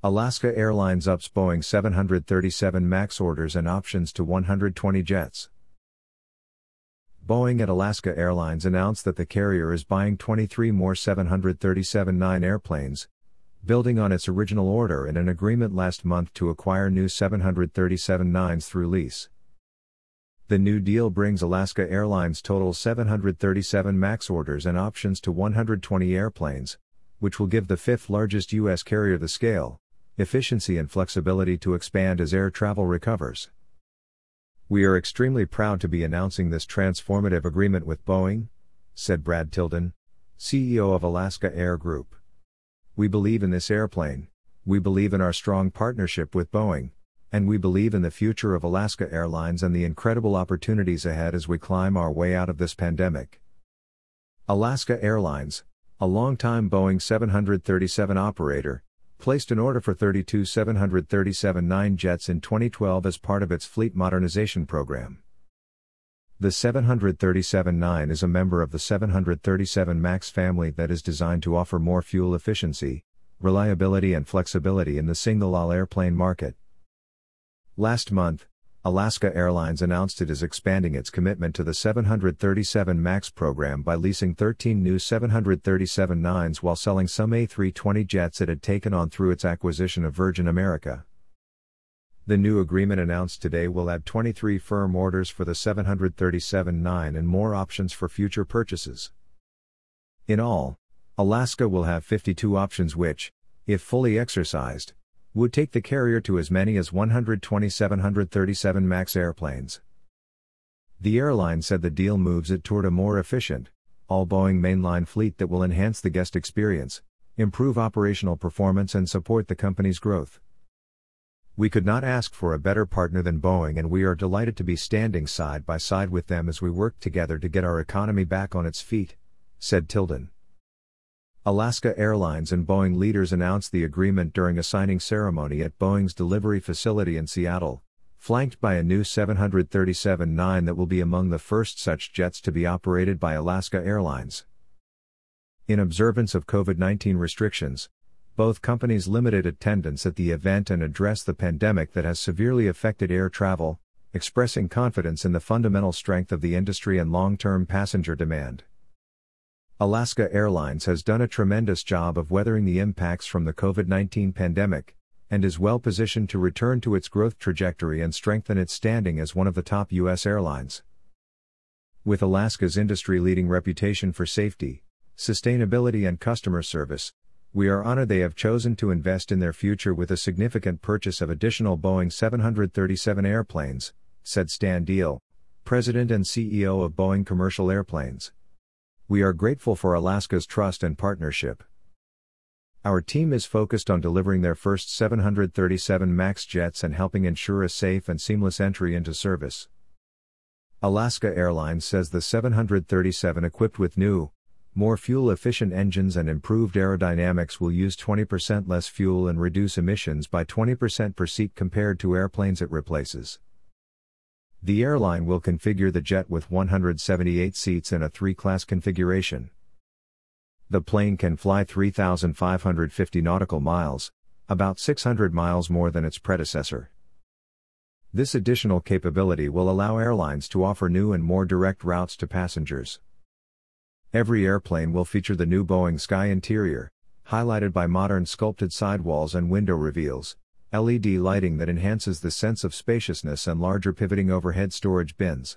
Alaska Airlines ups Boeing 737 MAX orders and options to 120 jets. Boeing and Alaska Airlines announced that the carrier is buying 23 more 737 9 airplanes, building on its original order in an agreement last month to acquire new 737 9s through lease. The new deal brings Alaska Airlines' total 737 MAX orders and options to 120 airplanes, which will give the fifth largest U.S. carrier the scale, efficiency and flexibility to expand as air travel recovers. We are extremely proud to be announcing this transformative agreement with Boeing, said Brad Tilden, CEO of Alaska Air Group. We believe in this airplane, we believe in our strong partnership with Boeing, and we believe in the future of Alaska Airlines and the incredible opportunities ahead as we climb our way out of this pandemic. Alaska Airlines, a longtime Boeing 737 operator, placed an order for 32 737-9 jets in 2012 as part of its fleet modernization program. The 737-9 is a member of the 737 MAX family that is designed to offer more fuel efficiency, reliability and flexibility in the single-aisle airplane market. Last month, Alaska Airlines announced it is expanding its commitment to the 737 MAX program by leasing 13 new 737 9s while selling some A320 jets it had taken on through its acquisition of Virgin America. The new agreement announced today will add 23 firm orders for the 737 9 and more options for future purchases. In all, Alaska will have 52 options which, if fully exercised, would take the carrier to as many as 120 737 MAX airplanes. The airline said the deal moves it toward a more efficient, all Boeing mainline fleet that will enhance the guest experience, improve operational performance, and support the company's growth. We could not ask for a better partner than Boeing, and we are delighted to be standing side by side with them as we work together to get our economy back on its feet, said Tilden. Alaska Airlines and Boeing leaders announced the agreement during a signing ceremony at Boeing's delivery facility in Seattle, flanked by a new 737 9 that will be among the first such jets to be operated by Alaska Airlines. In observance of COVID 19 restrictions, both companies limited attendance at the event and addressed the pandemic that has severely affected air travel, expressing confidence in the fundamental strength of the industry and long term passenger demand. Alaska Airlines has done a tremendous job of weathering the impacts from the COVID 19 pandemic, and is well positioned to return to its growth trajectory and strengthen its standing as one of the top U.S. airlines. With Alaska's industry leading reputation for safety, sustainability, and customer service, we are honored they have chosen to invest in their future with a significant purchase of additional Boeing 737 airplanes, said Stan Deal, President and CEO of Boeing Commercial Airplanes. We are grateful for Alaska's trust and partnership. Our team is focused on delivering their first 737 MAX jets and helping ensure a safe and seamless entry into service. Alaska Airlines says the 737 equipped with new, more fuel efficient engines and improved aerodynamics will use 20% less fuel and reduce emissions by 20% per seat compared to airplanes it replaces. The airline will configure the jet with 178 seats in a three class configuration. The plane can fly 3,550 nautical miles, about 600 miles more than its predecessor. This additional capability will allow airlines to offer new and more direct routes to passengers. Every airplane will feature the new Boeing Sky interior, highlighted by modern sculpted sidewalls and window reveals, LED lighting that enhances the sense of spaciousness and larger pivoting overhead storage bins.